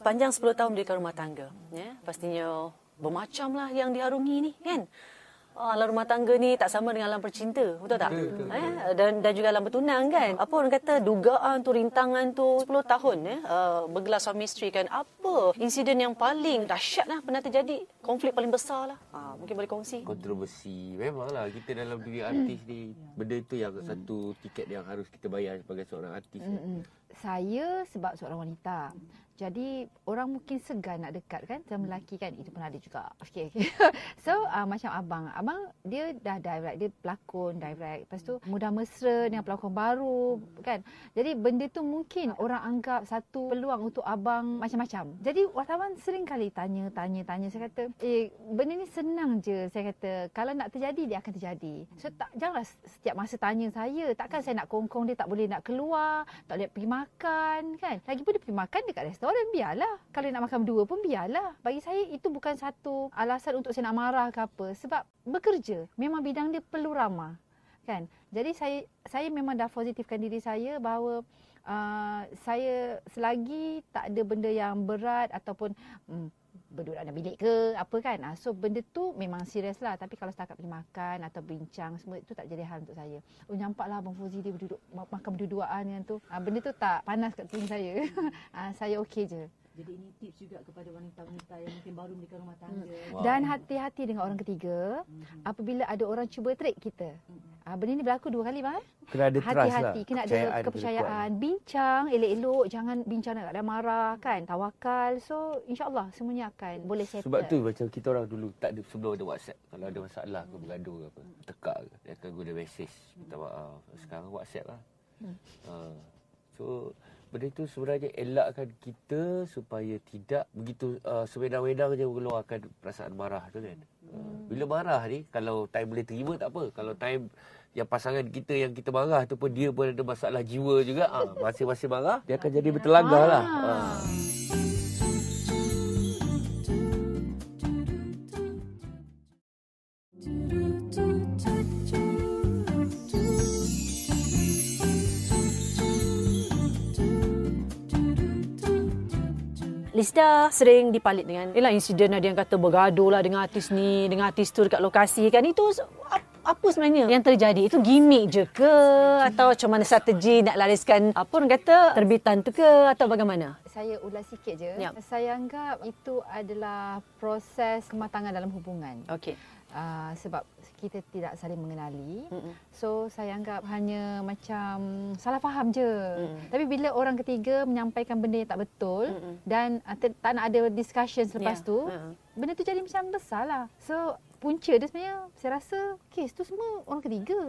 sepanjang 10 tahun mendirikan rumah tangga, ya, pastinya bermacamlah yang diharungi ni, kan? Oh, alam rumah tangga ni tak sama dengan alam percinta. Betul tak? Betul, betul, eh? Dan, dan juga alam bertunang kan? Apa orang kata dugaan tu, rintangan tu 10 tahun ya, uh, bergelar suami isteri kan? Apa insiden yang paling dahsyat lah pernah terjadi? Konflik paling besar lah. Ha, mungkin boleh kongsi. Kontroversi. Memanglah kita dalam diri artis ni, benda itu yang satu tiket yang harus kita bayar sebagai seorang artis. Ya. Saya sebab seorang wanita. Jadi orang mungkin segan nak dekat kan sama lelaki kan itu pun ada juga. Okey okey. so uh, macam abang, abang dia dah direct, dia pelakon direct. Lepas tu mudah mesra dengan pelakon baru kan. Jadi benda tu mungkin orang anggap satu peluang untuk abang macam-macam. Jadi wartawan sering kali tanya tanya tanya saya kata, "Eh, benda ni senang je." Saya kata, "Kalau nak terjadi dia akan terjadi." So tak janganlah setiap masa tanya saya. Takkan saya nak kongkong dia tak boleh nak keluar, tak boleh pergi makan kan. Lagipun dia pergi makan dekat restoran restoran biarlah. Kalau nak makan berdua pun biarlah. Bagi saya itu bukan satu alasan untuk saya nak marah ke apa. Sebab bekerja. Memang bidang dia perlu ramah. Kan? Jadi saya saya memang dah positifkan diri saya bahawa uh, saya selagi tak ada benda yang berat ataupun um, berduduk dalam bilik ke apa kan. Uh, so benda tu memang serius lah. Tapi kalau setakat pergi makan atau bincang semua itu tak jadi hal untuk saya. Oh nampaklah Abang Fuzi dia berduduk makan berdua-duaan dengan tu. Uh, benda tu tak panas kat telinga saya. uh, saya okey je. Jadi ini tips juga kepada wanita-wanita yang mungkin baru menikah rumah tangga. Wow. Dan hati-hati dengan orang ketiga mm-hmm. apabila ada orang cuba trik kita. Mm-hmm. Ah, benda ni berlaku dua kali bang. Eh? Kena ada trust Hati-hati, lah. kena ada kepercayaan. Bincang elok-elok, jangan bincang nak ada marah kan. Tawakal. So insyaAllah semuanya akan boleh settle. Sebab tu macam kita orang dulu tak ada sebelum ada WhatsApp. Kalau ada masalah ke bergaduh ke apa, tekak ke, dia akan guna mesej. Minta maaf. Sekarang WhatsApp lah. Hmm. Uh, so benda itu sebenarnya elakkan kita supaya tidak begitu uh, sewedang-wedang je mengeluarkan perasaan marah tu kan. Hmm. Bila marah ni kalau time boleh terima tak apa. Kalau time yang pasangan kita yang kita marah tu pun dia pun ada masalah jiwa juga ah uh, masing-masing marah dia akan jadi bertelagah lah. Uh. Lisda sering dipalit dengan ialah insiden ada yang kata bergaduh lah dengan artis ni, dengan artis tu dekat lokasi kan. Itu apa sebenarnya yang terjadi? Itu gimmick je ke atau macam mana strategi nak lariskan apa orang kata terbitan tu ke atau bagaimana? Saya ulas sikit je. Yep. Saya anggap itu adalah proses kematangan dalam hubungan. Okey. Uh, sebab kita tidak saling mengenali. Mm-mm. So saya anggap hanya macam salah faham je. Mm-mm. Tapi bila orang ketiga menyampaikan benda yang tak betul Mm-mm. dan uh, tak nak ada discussion selepas yeah. tu, uh-huh. benda tu jadi macam besar lah. So punca dia sebenarnya saya rasa kes tu semua orang ketiga.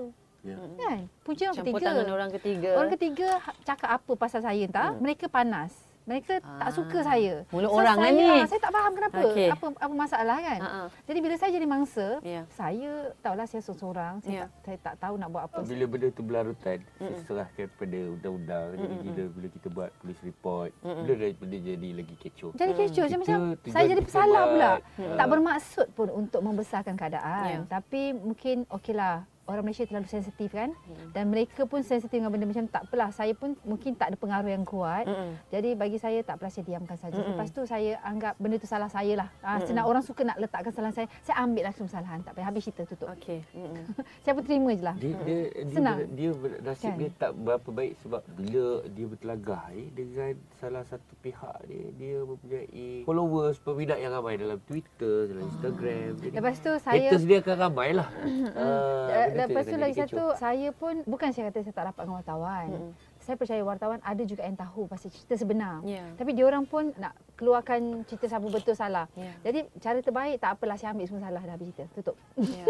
Yeah. Kan? Punca orang Campur ketiga. tangan orang ketiga. Orang ketiga cakap apa pasal saya entah, mm. mereka panas mereka ah. tak suka saya. Mulut so, orang lah saya, ni. Saya tak faham kenapa. Okay. Apa apa masalah kan? Uh-uh. Jadi bila saya jadi mangsa, yeah. saya tahulah saya seorang, saya, yeah. tak, saya tak tahu nak buat apa. Bila benda tu berlarutan, mm saya serahkan pada undang-undang. Mm-mm. Jadi bila, bila kita buat polis report, Mm-mm. bila benda jadi lagi kecoh. Jadi kecoh. Mm. Macam saya jadi pesalah pula. Mm. Tak bermaksud pun untuk membesarkan keadaan. Yeah. Tapi mungkin okeylah orang Malaysia terlalu sensitif kan hmm. dan mereka pun sensitif dengan benda macam tak apalah saya pun mungkin tak ada pengaruh yang kuat hmm. jadi bagi saya tak apalah saya diamkan saja hmm. lepas tu saya anggap benda tu salah saya lah ha, hmm. senang orang suka nak letakkan salah saya saya ambil lah kesalahan tak payah habis cerita tutup okey hmm. saya pun terima je lah dia, dia, senang dia, dia nasib kan? dia tak berapa baik sebab bila dia bertelagah eh, dengan salah satu pihak dia dia mempunyai followers peminat yang ramai dalam Twitter dalam Instagram hmm. lepas tu saya haters dia akan ramai lah uh, lepas tu lagi satu saya pun bukan saya kata saya tak rapat dengan wartawan. Hmm. Saya percaya wartawan ada juga yang tahu pasal cerita sebenar. Yeah. Tapi dia orang pun nak keluarkan cerita siapa betul salah. Yeah. Jadi cara terbaik tak apalah saya ambil semua salah dah habis cerita. Tutup. Yeah.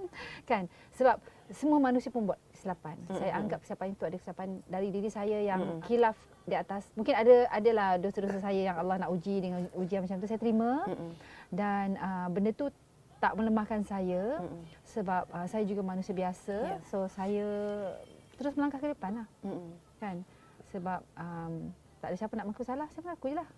kan? Sebab semua manusia pun buat kesilapan. Mm-hmm. Saya anggap kesilapan itu ada kesilapan dari diri saya yang mm-hmm. khilaf di atas. Mungkin ada adalah dosa-dosa saya yang Allah nak uji dengan ujian macam tu saya terima. Mm-hmm. Dan uh, benda tu tak melemahkan saya mm-hmm. sebab uh, saya juga manusia biasa yeah. so saya terus melangkah ke depan lah mm-hmm. kan sebab um, tak ada siapa nak mengaku salah saya mengaku je lah